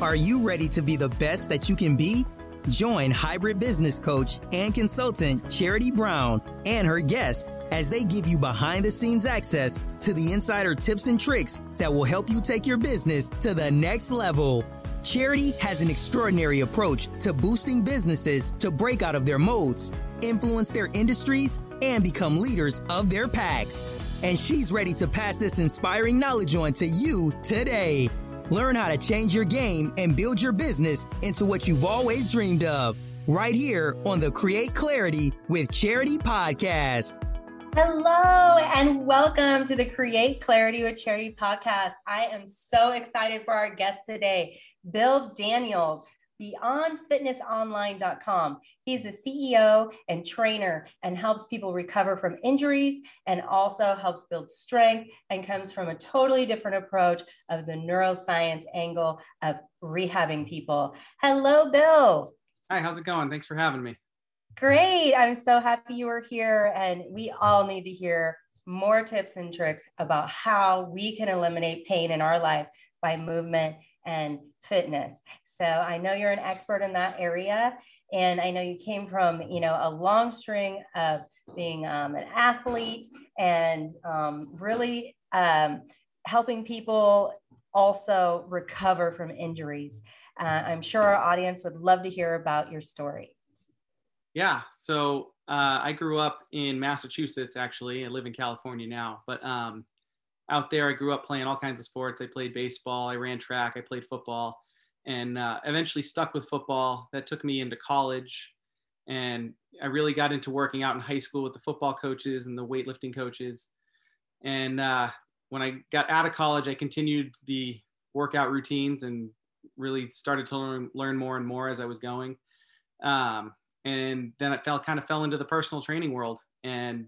Are you ready to be the best that you can be? Join hybrid business coach and consultant Charity Brown and her guest as they give you behind the scenes access to the insider tips and tricks that will help you take your business to the next level. Charity has an extraordinary approach to boosting businesses to break out of their modes, influence their industries, and become leaders of their packs. And she's ready to pass this inspiring knowledge on to you today. Learn how to change your game and build your business into what you've always dreamed of. Right here on the Create Clarity with Charity podcast. Hello, and welcome to the Create Clarity with Charity podcast. I am so excited for our guest today, Bill Daniels, beyondfitnessonline.com. He's the CEO and trainer and helps people recover from injuries and also helps build strength and comes from a totally different approach of the neuroscience angle of rehabbing people. Hello, Bill. Hi, how's it going? Thanks for having me. Great. I'm so happy you were here. And we all need to hear more tips and tricks about how we can eliminate pain in our life by movement and fitness. So I know you're an expert in that area. And I know you came from, you know, a long string of being um, an athlete and um, really um, helping people also recover from injuries. Uh, I'm sure our audience would love to hear about your story. Yeah. So uh, I grew up in Massachusetts, actually. I live in California now. But um, out there, I grew up playing all kinds of sports. I played baseball, I ran track, I played football, and uh, eventually stuck with football. That took me into college. And I really got into working out in high school with the football coaches and the weightlifting coaches. And uh, when I got out of college, I continued the workout routines and really started to learn, learn more and more as I was going. Um, and then it fell kind of fell into the personal training world and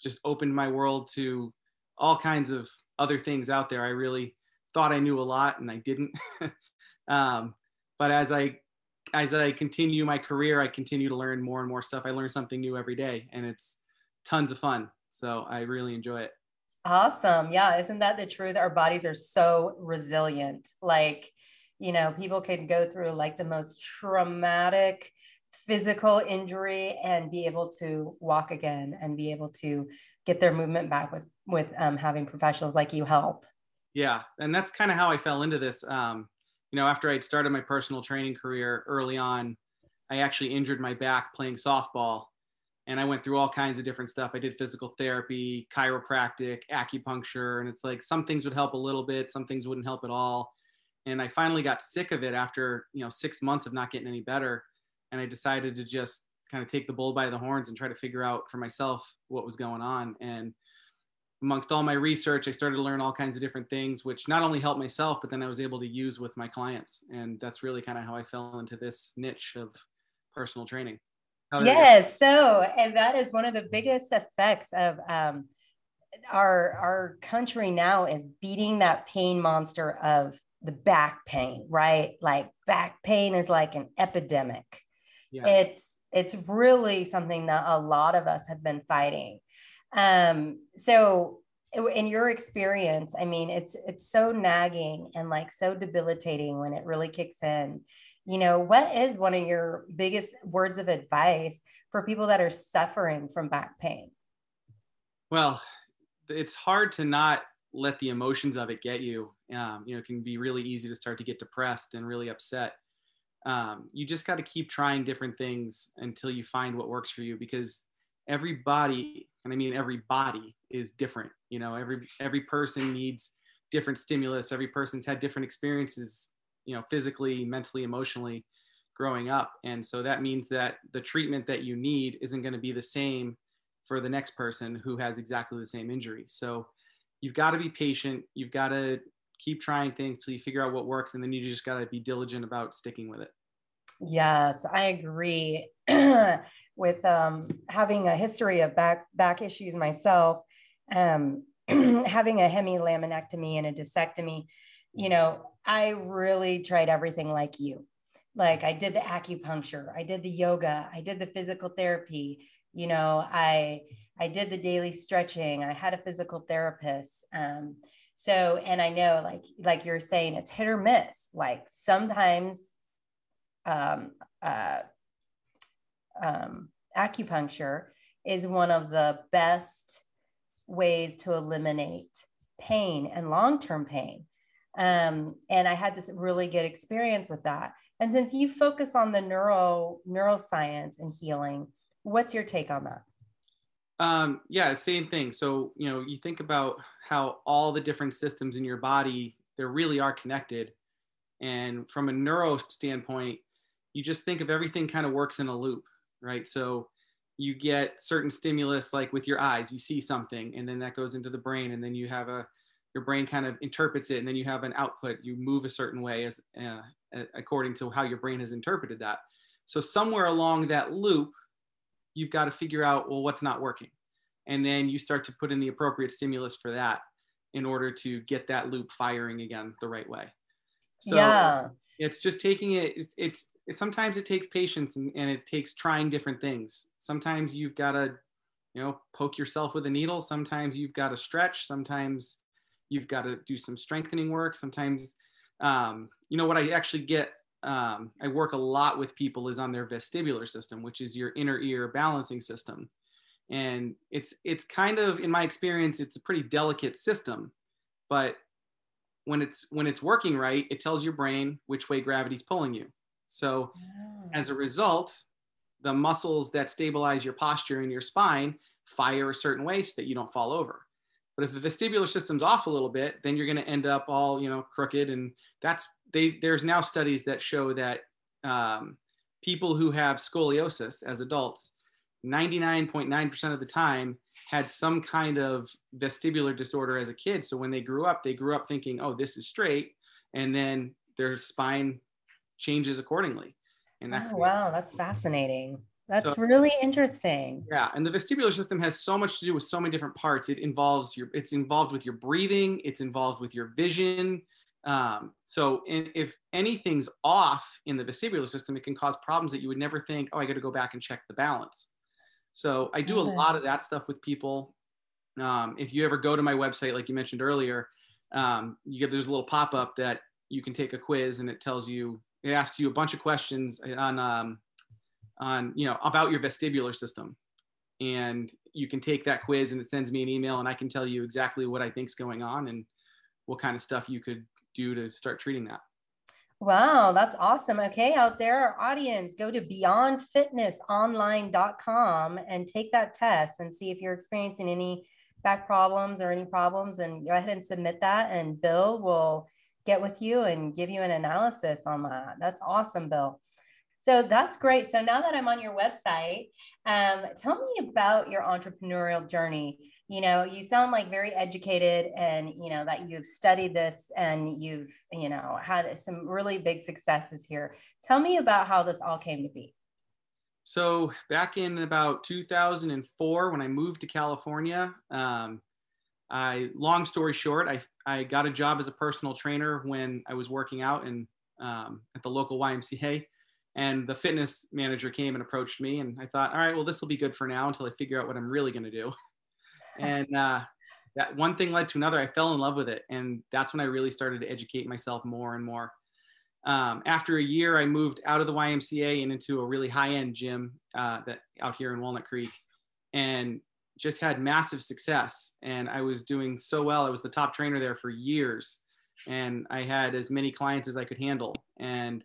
just opened my world to all kinds of other things out there. I really thought i knew a lot and i didn't. Um, but as i as i continue my career i continue to learn more and more stuff. I learn something new every day and it's tons of fun. So i really enjoy it. Awesome. Yeah isn't that the truth? Our bodies are so resilient. Like you know people can go through like the most traumatic physical injury and be able to walk again and be able to get their movement back with with um, having professionals like you help. Yeah and that's kind of how i fell into this um, you know after i'd started my personal training career early on i actually injured my back playing softball and i went through all kinds of different stuff. I did physical therapy chiropractic acupuncture and it's like some things would help a little bit some things wouldn't help at all. And i finally got sick of it after you know six months of not getting any better and I decided to just kind of take the bull by the horns and try to figure out for myself what was going on. And amongst all my research, I started to learn all kinds of different things, which not only helped myself, but then I was able to use with my clients. And that's really kind of how I fell into this niche of personal training. Yes. So, and that is one of the biggest effects of um, our our country now is beating that pain monster of the back pain, right? Like back pain is like an epidemic yes. it's it's really something that a lot of us have been fighting. Um so in your experience i mean it's it's so nagging and like so debilitating when it really kicks in. You know what is one of your biggest words of advice for people that are suffering from back pain? Well it's hard to not let the emotions of it get you. Um, you know it can be really easy to start to get depressed and really upset um, you just got to keep trying different things until you find what works for you because every body and i mean every body is different you know? Every every person needs different stimulus. Every person's had different experiences you know physically mentally emotionally growing up. And so that means that the treatment that you need isn't going to be the same for the next person who has exactly the same injury. So you've got to be patient. You've got to keep trying things till you figure out what works and then you just got to be diligent about sticking with it yes i agree with um, having a history of back back issues myself um, having a hemilaminectomy and a discectomy you know i really tried everything like you like i did the acupuncture i did the yoga i did the physical therapy you know i I did the daily stretching. I had a physical therapist. Um, so, and I know, like, like you're saying, it's hit or miss. Like sometimes, um, uh, um, acupuncture is one of the best ways to eliminate pain and long-term pain. Um, and I had this really good experience with that. And since you focus on the neuro neuroscience and healing, what's your take on that? Um, yeah, same thing. So, you know, you think about how all the different systems in your body, they really are connected. And from a neuro standpoint, you just think of everything kind of works in a loop, right? So you get certain stimulus, like with your eyes, you see something, and then that goes into the brain, and then you have a, your brain kind of interprets it, and then you have an output. You move a certain way as uh, according to how your brain has interpreted that. So somewhere along that loop, you've got to figure out, well, what's not working. And then you start to put in the appropriate stimulus for that in order to get that loop firing again the right way. So yeah. it's just taking it, it's, it's, it's sometimes it takes patience and, and it takes trying different things. Sometimes you've got to, you know, poke yourself with a needle. Sometimes you've got to stretch. Sometimes you've got to do some strengthening work. Sometimes, um, you know, what I actually get um, I work a lot with people is on their vestibular system, which is your inner ear balancing system. And it's it's kind of, in my experience, it's a pretty delicate system, but when it's when it's working right, it tells your brain which way gravity's pulling you. So oh. as a result, the muscles that stabilize your posture in your spine fire a certain way so that you don't fall over. But if the vestibular system's off a little bit, then you're going to end up all you know crooked, and that's they. There's now studies that show that um, people who have scoliosis as adults, 99.9% of the time had some kind of vestibular disorder as a kid. So when they grew up, they grew up thinking, "Oh, this is straight," and then their spine changes accordingly. And that oh, wow, that's fascinating. That's so, really interesting. Yeah, and the vestibular system has so much to do with so many different parts. It involves your, it's involved with your breathing, it's involved with your vision. Um, so in, if anything's off in the vestibular system, it can cause problems that you would never think. Oh, I got to go back and check the balance. So I do a lot of that stuff with people. Um, if you ever go to my website, like you mentioned earlier, um, you get there's a little pop up that you can take a quiz, and it tells you, it asks you a bunch of questions on um, on you know about your vestibular system. And you can take that quiz and it sends me an email and i can tell you exactly what i think's going on and what kind of stuff you could do to start treating that. Wow that's awesome. Okay out there our audience go to beyondfitnessonline.com and take that test and see if you're experiencing any back problems or any problems and go ahead and submit that and bill will get with you and give you an analysis on that that's awesome bill so that's great. So now that I'm on your website, um, tell me about your entrepreneurial journey. You know, you sound like very educated and, you know, that you've studied this and you've, you know, had some really big successes here. Tell me about how this all came to be. So back in about 2004, when I moved to California, um, I, long story short, I, I got a job as a personal trainer when I was working out in, um, at the local YMCA and the fitness manager came and approached me and i thought all right well this will be good for now until i figure out what i'm really going to do. And uh, that one thing led to another. I fell in love with it and that's when i really started to educate myself more and more. Um, after a year i moved out of the ymca and into a really high-end gym uh, that out here in walnut creek and just had massive success and i was doing so well i was the top trainer there for years and i had as many clients as i could handle and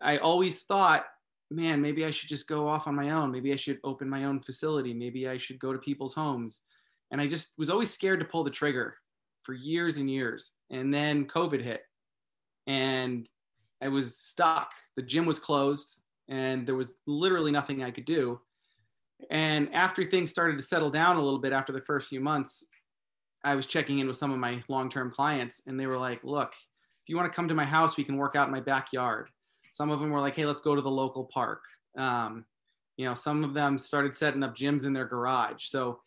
I always thought, man, maybe I should just go off on my own. Maybe I should open my own facility. Maybe I should go to people's homes. And I just was always scared to pull the trigger for years and years. And then COVID hit and I was stuck. The gym was closed and there was literally nothing I could do. And after things started to settle down a little bit after the first few months, I was checking in with some of my long term clients and they were like, look, if you want to come to my house, we can work out in my backyard some of them were like, hey, let's go to the local park. Um, you know, some of them started setting up gyms in their garage. So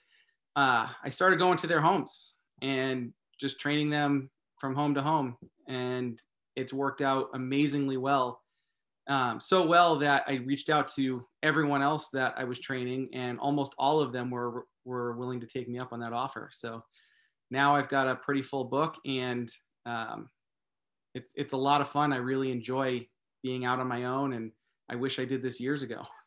uh, I started going to their homes and just training them from home to home. And it's worked out amazingly well. Um, so well that I reached out to everyone else that I was training, and almost all of them were were willing to take me up on that offer. So now I've got a pretty full book and um, it's it's a lot of fun. I really enjoy being out on my own and I wish I did this years ago.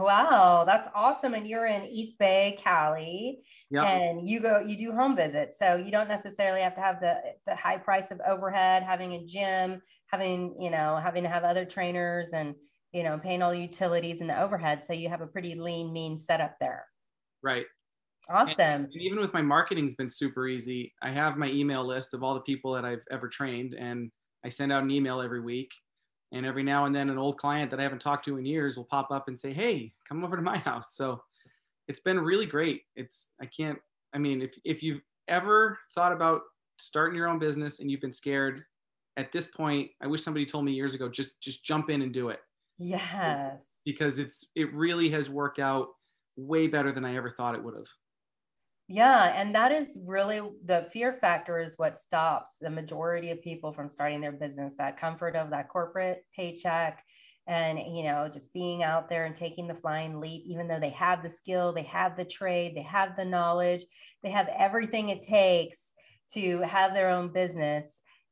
Wow, that's awesome. And you're in East Bay, Cali, Yep. and you go, you do home visits. So you don't necessarily have to have the the high price of overhead, having a gym, having, you know, having to have other trainers and, you know, paying all the utilities and the overhead. So you have a pretty lean, mean setup there. Right. Awesome. And even with my marketing's been super easy. I have my email list of all the people that I've ever trained and I send out an email every week. And every now and then an old client that I haven't talked to in years will pop up and say, Hey, come over to my house. So it's been really great. It's I can't I mean, if if you've ever thought about starting your own business and you've been scared, at this point, I wish somebody told me years ago, just just jump in and do it. Yes. Because it's it really has worked out way better than I ever thought it would have. Yeah, and that is really the fear factor is what stops the majority of people from starting their business. That comfort of that corporate paycheck and you know just being out there and taking the flying leap even though they have the skill, they have the trade, they have the knowledge, they have everything it takes to have their own business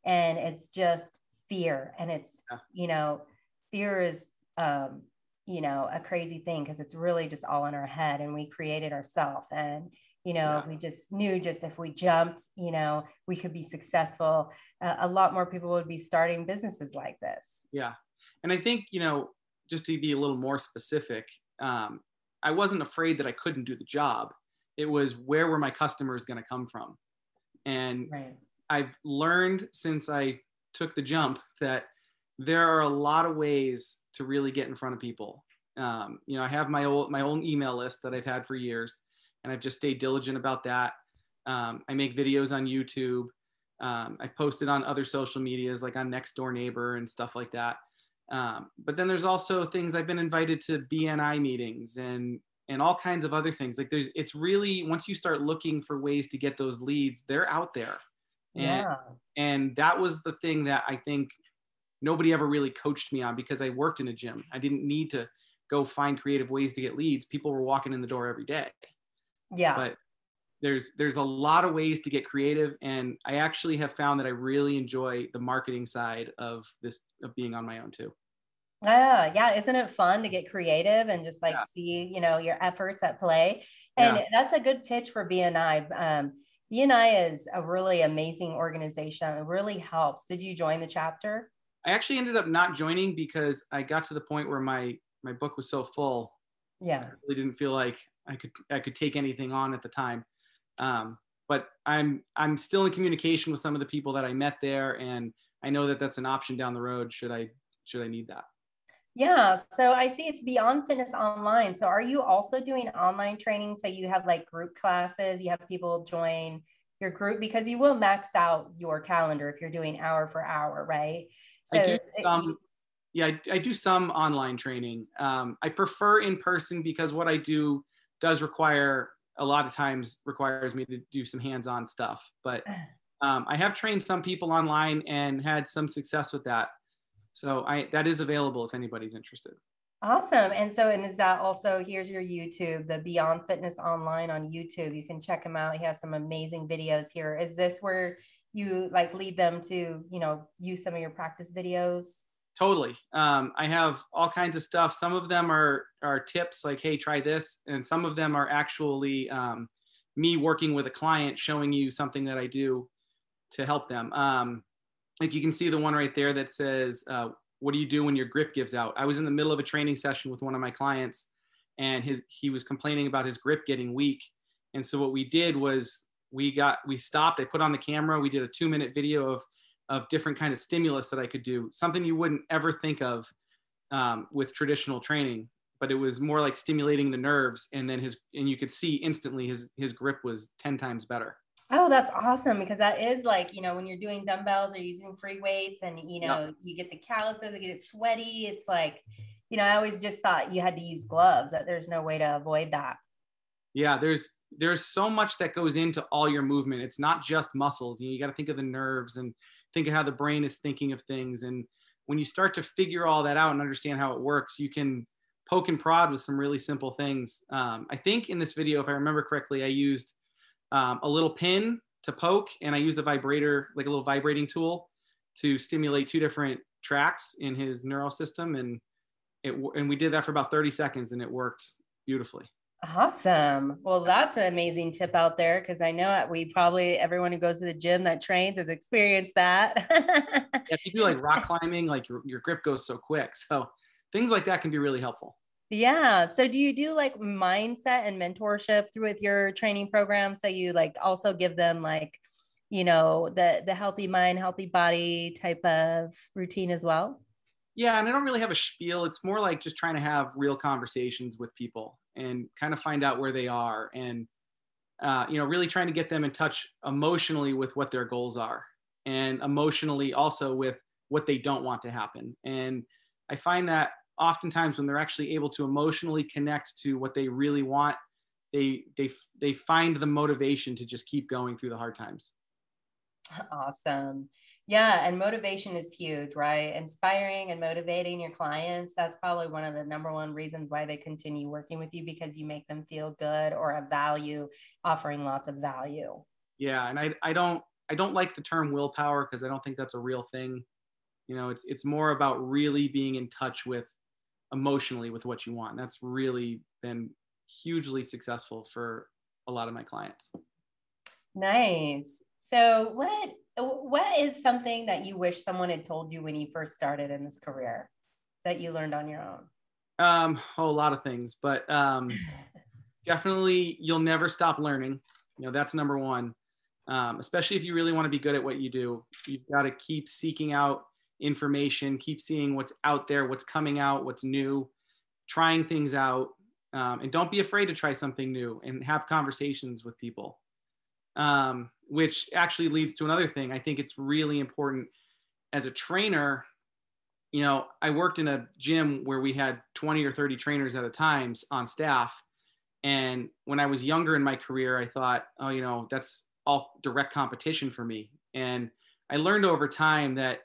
and it's just fear and it's you know fear is um you know a crazy thing because it's really just all in our head and we create it ourselves and you know Yeah. if we just knew just if we jumped you know we could be successful uh, a lot more people would be starting businesses like this Yeah. And I think, you know, just to be a little more specific, um, I wasn't afraid that I couldn't do the job. It was where were my customers going to come from? And right I've learned since I took the jump that there are a lot of ways to really get in front of people. Um, you know, I have my old my own email list that I've had for years, and I've just stayed diligent about that. Um, I make videos on YouTube. Um, I've posted on other social medias like on Next Door Neighbor and stuff like that. Um, but then there's also things I've been invited to BNI meetings and and all kinds of other things. Like there's it's really once you start looking for ways to get those leads, they're out there. And yeah and that was the thing that I think nobody ever really coached me on because I worked in a gym. I didn't need to go find creative ways to get leads. People were walking in the door every day. yeah But there's there's a lot of ways to get creative and I actually have found that I really enjoy the marketing side of this of being on my own too. Yeah, yeah. Isn't it fun to get creative and just like Yeah. see, you know, your efforts at play? And Yeah. that's a good pitch for BNI. Um, BNI is a really amazing organization. It really helps. Did you join the chapter? I actually ended up not joining because I got to the point where my my book was so full Yeah. I really didn't feel like I could I could take anything on at the time. Um, but I'm I'm still in communication with some of the people that I met there, and I know that that's an option down the road should I should I need that. Yeah. So I see it's Beyond Fitness Online. So are you also doing online training? So you have like group classes, you have people join your group because you will max out your calendar if you're doing hour for hour, right? So I do it- some, yeah, I, I do some online training. Um, I prefer in person because what I do does require a lot of times requires me to do some hands-on stuff. But um, I have trained some people online and had some success with that. So I that is available if anybody's interested. Awesome. And so, and is that also, here's your YouTube, the Beyond Fitness Online on YouTube. You can check him out. He has some amazing videos here. Is this where you like lead them to, you know, use some of your practice videos? Totally. Um, I have all kinds of stuff. Some of them are are tips like, "Hey, try this," and some of them are actually um, me working with a client, showing you something that I do to help them. Um, like you can see the one right there that says, uh, "What do you do when your grip gives out?" I was in the middle of a training session with one of my clients, and his he was complaining about his grip getting weak, and so what we did was we got we stopped. I put on the camera. We did a two minute video of of different kind of stimulus that I could do, something you wouldn't ever think of um, with traditional training. But it was more like stimulating the nerves, and then his and you could see instantly his his grip was ten times better. Oh, that's awesome because that is like, you know, when you're doing dumbbells or using free weights and, you know, you get the calluses, you get sweaty. It's like, you know, I always just thought you had to use gloves, that there's no way to avoid that. Yeah, there's there's so much that goes into all your movement. It's not just muscles. You, know, you got to think of the nerves and think of how the brain is thinking of things. And when you start to figure all that out and understand how it works, you can poke and prod with some really simple things. Um, I think in this video, if I remember correctly, I used um, a little pin to poke and I used a vibrator, like a little vibrating tool to stimulate two different tracks in his neural system. And it, and we did that for about 30 seconds and it worked beautifully. Awesome. Well, that's an amazing tip out there because I know we probably everyone who goes to the gym that trains has experienced that. yeah, if you do like rock climbing, like your, your grip goes so quick. So things like that can be really helpful. Yeah. So do you do like mindset and mentorship through with your training program? So you like also give them like, you know, the the healthy mind, healthy body type of routine as well? Yeah, and I don't really have a spiel. It's more like just trying to have real conversations with people and kind of find out where they are and uh, you know really trying to get them in touch emotionally with what their goals are and emotionally also with what they don't want to happen. And i find that oftentimes when they're actually able to emotionally connect to what they really want they they they find the motivation to just keep going through the hard times. Awesome yeah, and motivation is huge, right? Inspiring and motivating your clients. That's probably one of the number one reasons why they continue working with you because you make them feel good or a value, offering lots of value. Yeah, and I I don't I don't like the term willpower because I don't think that's a real thing. You know, it's it's more about really being in touch with emotionally with what you want. That's really been hugely successful for a lot of my clients. Nice. So what what is something that you wish someone had told you when you first started in this career that you learned on your own? Um, oh, a lot of things, but um, definitely you'll never stop learning. You know, that's number one. Um, especially if you really want to be good at what you do, you've got to keep seeking out information, keep seeing what's out there, what's coming out, what's new, trying things out, um, and don't be afraid to try something new and have conversations with people um, which actually leads to another thing. I think it's really important as a trainer. You know, I worked in a gym where we had 20 or 30 trainers at a time on staff. And when I was younger in my career, I thought, oh, you know, that's all direct competition for me. And I learned over time that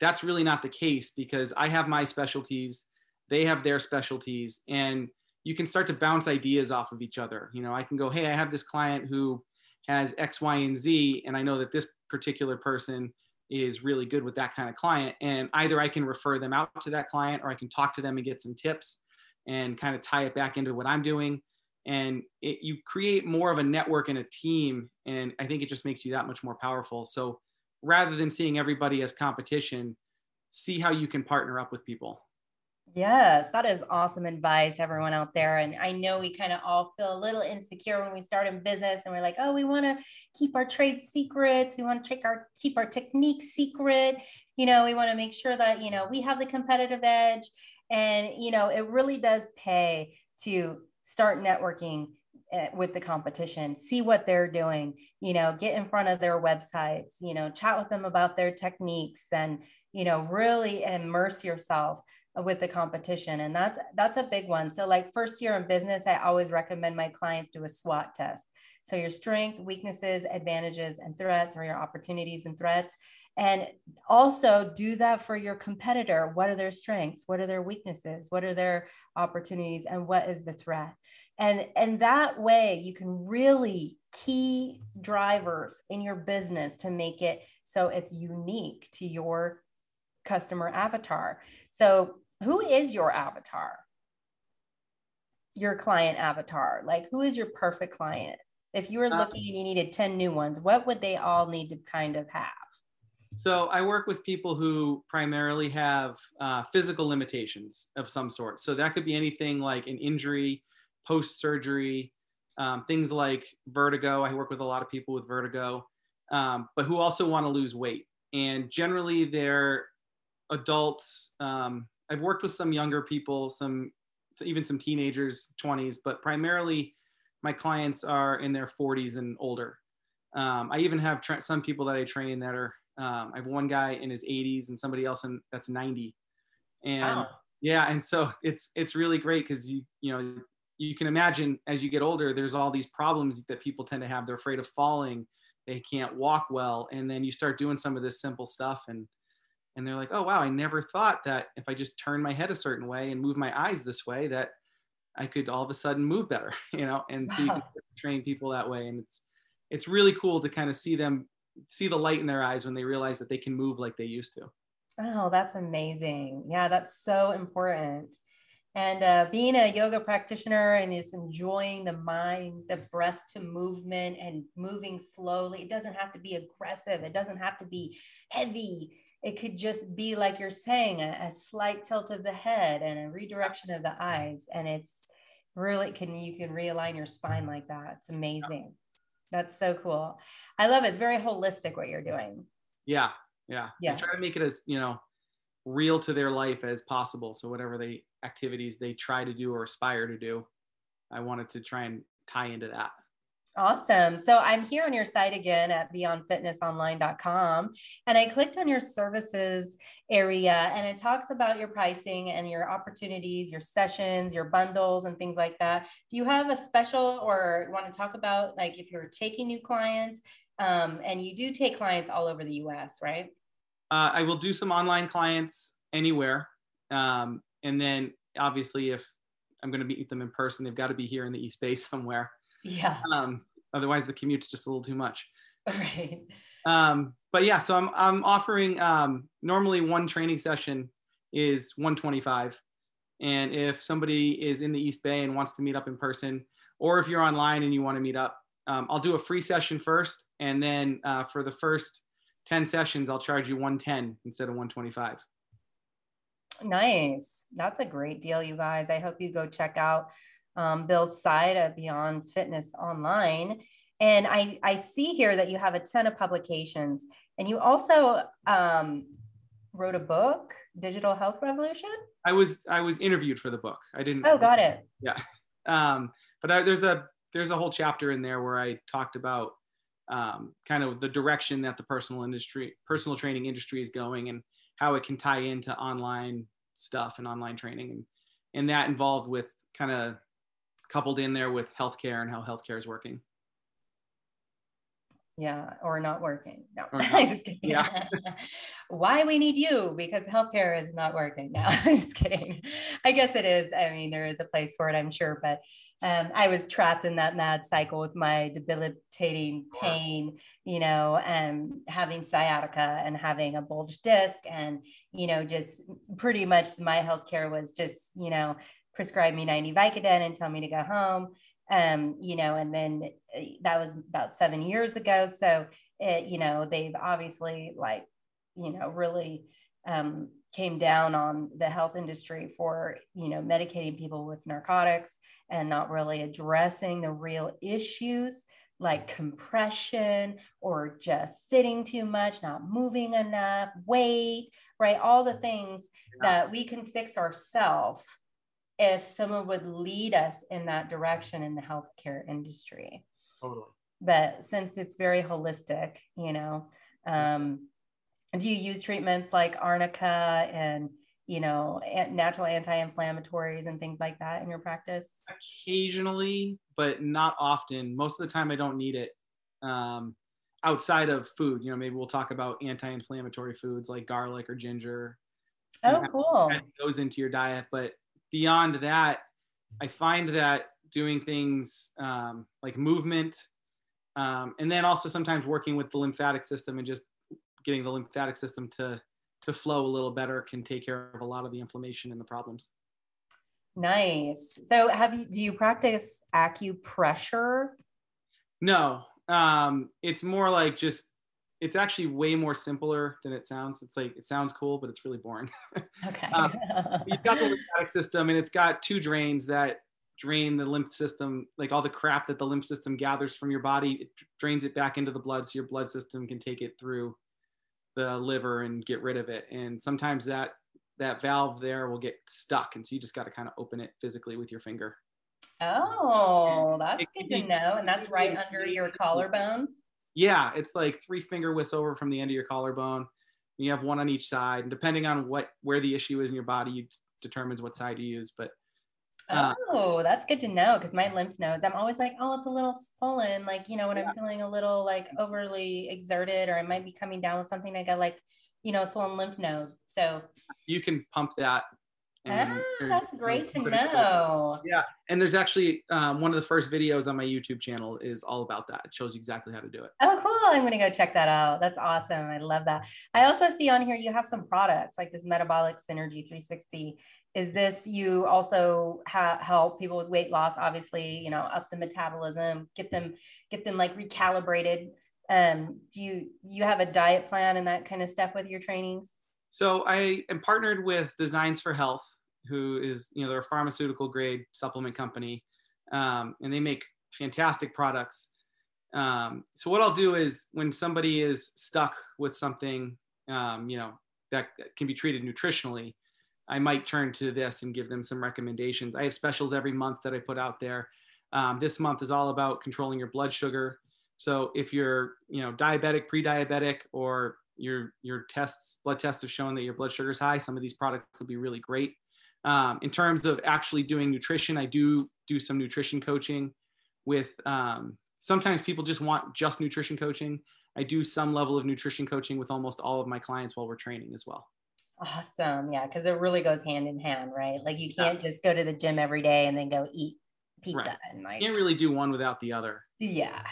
that's really not the case because I have my specialties, they have their specialties, and you can start to bounce ideas off of each other. You know, I can go, hey, I have this client who has X, Y, and Z, and I know that this particular person is really good with that kind of client. And either I can refer them out to that client or I can talk to them and get some tips and kind of tie it back into what I'm doing. And it, you create more of a network and a team. And I think it just makes you that much more powerful. So rather than seeing everybody as competition, see how you can partner up with people. Yes, that is awesome advice, everyone out there. And I know we kind of all feel a little insecure when we start in business and we're like, oh, we want to keep our trade secrets. We want to our keep our technique secret. You know, we want to make sure that, you know, we have the competitive edge. And, you know, it really does pay to start networking eh, with the competition, see what they're doing, you know, get in front of their websites, you know, chat with them about their techniques and, you know, really immerse yourself with the competition and that's that's a big one. So like first year in business i always recommend my clients do a swot test. So your strength weaknesses advantages and threats or your opportunities and threats and also do that for your competitor. What are their strengths? What are their weaknesses? What are their opportunities? And what is the threat? And and that way you can really key drivers in your business to make it so it's unique to your customer avatar. So who is your avatar? Your client avatar. Like, who is your perfect client? If you were uh, looking and you needed 10 new ones, what would they all need to kind of have? So, I work with people who primarily have uh, physical limitations of some sort. So, that could be anything like an injury, post surgery, um, things like vertigo. I work with a lot of people with vertigo, um, but who also want to lose weight. And generally, they're adults um, I've worked with some younger people, some even some teenagers, 20s, but primarily my clients are in their 40s and older. Um, I even have tra- some people that I train that are. Um, I have one guy in his 80s and somebody else in, that's 90, and wow. yeah, and so it's it's really great because you you know you can imagine as you get older, there's all these problems that people tend to have. They're afraid of falling, they can't walk well, and then you start doing some of this simple stuff and and they're like, oh wow, I never thought that if I just turn my head a certain way and move my eyes this way, that I could all of a sudden move better, you know. And so you can train people that way, and it's it's really cool to kind of see them see the light in their eyes when they realize that they can move like they used to. Oh, that's amazing. Yeah, that's so important. And uh, being a yoga practitioner and is enjoying the mind, the breath to movement and moving slowly. It doesn't have to be aggressive. It doesn't have to be heavy. It could just be like you're saying, a, a slight tilt of the head and a redirection of the eyes. And it's really can you can realign your spine like that. It's amazing. That's so cool. I love it. It's very holistic what you're doing. Yeah. Yeah. Yeah. I try to make it as, you know, real to their life as possible. So whatever the activities they try to do or aspire to do, I wanted to try and tie into that. Awesome. So I'm here on your site again at beyondfitnessonline.com. And I clicked on your services area and it talks about your pricing and your opportunities, your sessions, your bundles, and things like that. Do you have a special or want to talk about like if you're taking new clients? Um, and you do take clients all over the US, right? Uh, I will do some online clients anywhere. Um, and then obviously, if I'm going to meet them in person, they've got to be here in the East Bay somewhere. Yeah. Um, otherwise, the commute's just a little too much. Right. Um, but yeah, so I'm I'm offering um, normally one training session is 125, and if somebody is in the East Bay and wants to meet up in person, or if you're online and you want to meet up, um, I'll do a free session first, and then uh, for the first 10 sessions, I'll charge you 110 instead of 125. Nice. That's a great deal, you guys. I hope you go check out um, Bill's site at Beyond Fitness Online. And I, I see here that you have a ton of publications and you also um, wrote a book, Digital Health Revolution. I was I was interviewed for the book. I didn't. Oh, got it. Yeah, um, but I, there's a there's a whole chapter in there where I talked about um, kind of the direction that the personal industry, personal training industry is going, and how it can tie into online stuff and online training, and and that involved with kind of coupled in there with healthcare and how healthcare is working. Yeah, or not working. No, I'm just kidding. Yeah. Why we need you because healthcare is not working. now. I'm just kidding. I guess it is. I mean, there is a place for it, I'm sure, but um, I was trapped in that mad cycle with my debilitating pain, you know, and having sciatica and having a bulged disc, and you know, just pretty much my healthcare was just, you know, prescribe me 90 Vicodin and tell me to go home. Um, you know, and then uh, that was about seven years ago. So, it, you know, they've obviously like, you know, really um, came down on the health industry for you know medicating people with narcotics and not really addressing the real issues like compression or just sitting too much not moving enough weight right all the things yeah. that we can fix ourselves if someone would lead us in that direction in the healthcare industry. Totally. But since it's very holistic you know um, do you use treatments like arnica and you know natural anti-inflammatories and things like that in your practice? Occasionally but not often. Most of the time i don't need it um, outside of food. You know maybe we'll talk about anti-inflammatory foods like garlic or ginger. Oh cool. goes into your diet but beyond that i find that doing things um, like movement um, and then also sometimes working with the lymphatic system and just getting the lymphatic system to to flow a little better can take care of a lot of the inflammation and the problems. Nice. So have you do you practice acupressure? No. Um, it's more like just it's actually way more simpler than it sounds. It's like it sounds cool, but it's really boring. Okay. um, you've got the lymphatic system and it's got two drains that drain the lymph system, like all the crap that the lymph system gathers from your body, it drains it back into the blood so your blood system can take it through the liver and get rid of it. And sometimes that that valve there will get stuck, and so you just got to kind of open it physically with your finger. Oh, that's good to know. And that's right under your collarbone. Yeah, it's like three finger widths over from the end of your collarbone. You have one on each side, and depending on what where the issue is in your body, determines what side you use. But uh, oh, that's good to know because my lymph nodes, I'm always like, oh, it's a little swollen. Like, you know, when yeah. I'm feeling a little like overly exerted or I might be coming down with something, I got like you know, swollen lymph nodes. So you can pump that ah, that's great to know. Yeah, and there's actually um, one of the first videos on my YouTube channel is all about that. It shows you exactly how to do it. Oh, cool! I'm gonna go check that out. That's awesome. I love that. I also see on here you have some products like this Metabolic Synergy 360. Is this you also ha- help people with weight loss? Obviously, you know, up the metabolism, get them get them like recalibrated. Um, do you you have a diet plan and that kind of stuff with your trainings? So I am partnered with Designs for Health, who is, you know, they're a pharmaceutical grade supplement company, um, and they make fantastic products. Um, so what I'll do is when somebody is stuck with something, um, you know, that can be treated nutritionally, I might turn to this and give them some recommendations. I have specials every month that I put out there. Um, this month is all about controlling your blood sugar. So if you're, you know, diabetic, pre-diabetic, or your your tests, blood tests have shown that your blood sugar is high, some of these products will be really great. Um, in terms of actually doing nutrition, I do do some nutrition coaching with. Um, sometimes people just want just nutrition coaching. I do some level of nutrition coaching with almost all of my clients while we're training as well. Awesome. Yeah. Cause it really goes hand in hand, right? Like you can't yeah. just go to the gym every day and then go eat pizza. Right. And like, you can't really do one without the other. Yeah.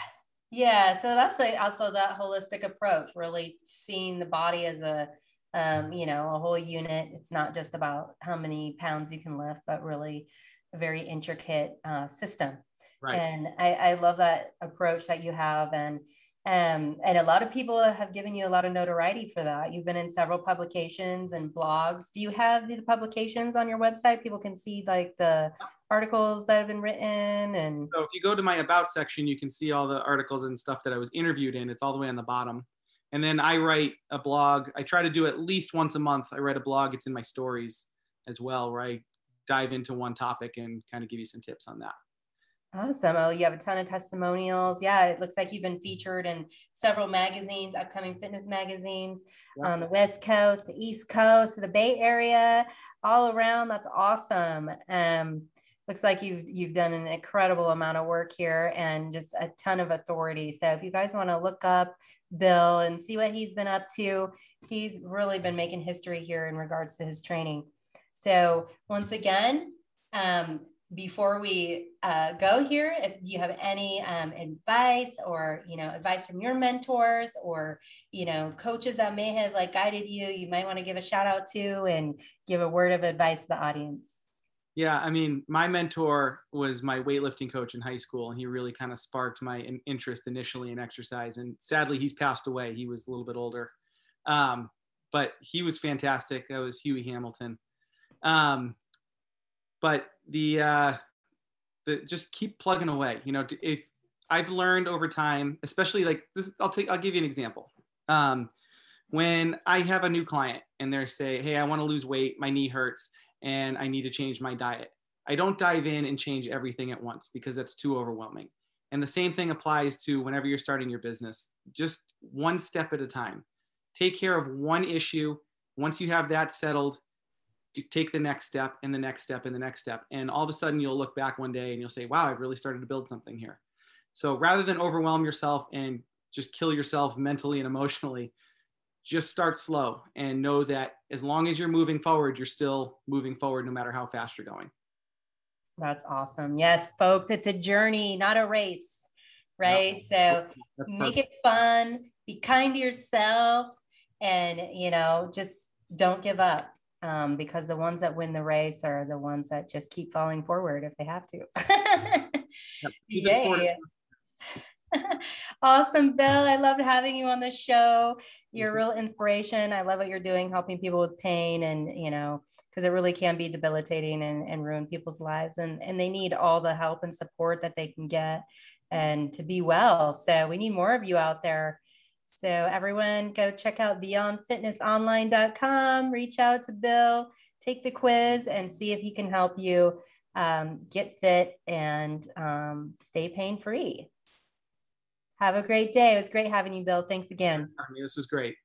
Yeah, so that's like also that holistic approach, really seeing the body as a, um, you know, a whole unit. It's not just about how many pounds you can lift, but really a very intricate uh, system. Right. And I, I love that approach that you have, and um, and a lot of people have given you a lot of notoriety for that. You've been in several publications and blogs. Do you have the publications on your website? People can see like the articles that have been written and so if you go to my about section you can see all the articles and stuff that i was interviewed in it's all the way on the bottom and then i write a blog i try to do at least once a month i write a blog it's in my stories as well where i dive into one topic and kind of give you some tips on that Awesome. Oh, you have a ton of testimonials. Yeah, it looks like you've been featured in several magazines, upcoming fitness magazines yeah. on the West Coast, the East Coast, the Bay Area, all around. That's awesome. Um, looks like you've you've done an incredible amount of work here and just a ton of authority. So if you guys want to look up Bill and see what he's been up to, he's really been making history here in regards to his training. So once again, um, before we uh, go here, if you have any um, advice or you know advice from your mentors or you know coaches that may have like guided you, you might want to give a shout out to and give a word of advice to the audience. Yeah, I mean, my mentor was my weightlifting coach in high school, and he really kind of sparked my in- interest initially in exercise. And sadly, he's passed away. He was a little bit older, um, but he was fantastic. That was Huey Hamilton. Um, but the, uh, the just keep plugging away. You know, if I've learned over time, especially like this, I'll take, I'll give you an example. Um, when I have a new client and they say, "Hey, I want to lose weight. My knee hurts." and I need to change my diet. I don't dive in and change everything at once because that's too overwhelming. And the same thing applies to whenever you're starting your business, just one step at a time. Take care of one issue. Once you have that settled, take the next step and the next step and the next step. And all of a sudden, you'll look back one day and you'll say, wow, I've really started to build something here. So rather than overwhelm yourself and just kill yourself mentally and emotionally, just start slow and know that as long as you're moving forward, you're still moving forward no matter how fast you're going. That's awesome. Yes, folks, it's a journey, not a race, right? No, so make it fun, be kind to yourself, and you know, just don't give up. Um, because the ones that win the race are the ones that just keep falling forward if they have to. Yay. awesome, Bill. I loved having you on the show you're a real inspiration. I love what you're doing, helping people with pain and, you know, because it really can be debilitating and, and ruin people's lives. And, and they need all the help and support that they can get and to be well. So we need more of you out there. So everyone go check out beyondfitnessonline.com, reach out to Bill, take the quiz and see if he can help you um, get fit and um, stay pain free. Have a great day. It was great having you, Bill. Thanks again. This was great.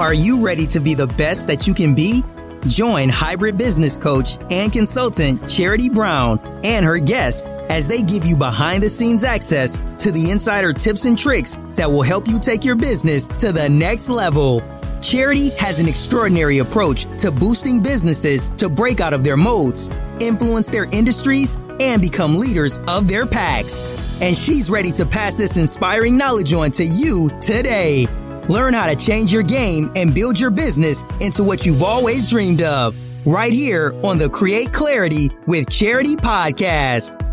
Are you ready to be the best that you can be? Join hybrid business coach and consultant Charity Brown and her guest as they give you behind the scenes access to the insider tips and tricks that will help you take your business to the next level. Charity has an extraordinary approach to boosting businesses to break out of their modes, influence their industries, and become leaders of their packs. And she's ready to pass this inspiring knowledge on to you today. Learn how to change your game and build your business into what you've always dreamed of. Right here on the Create Clarity with Charity podcast.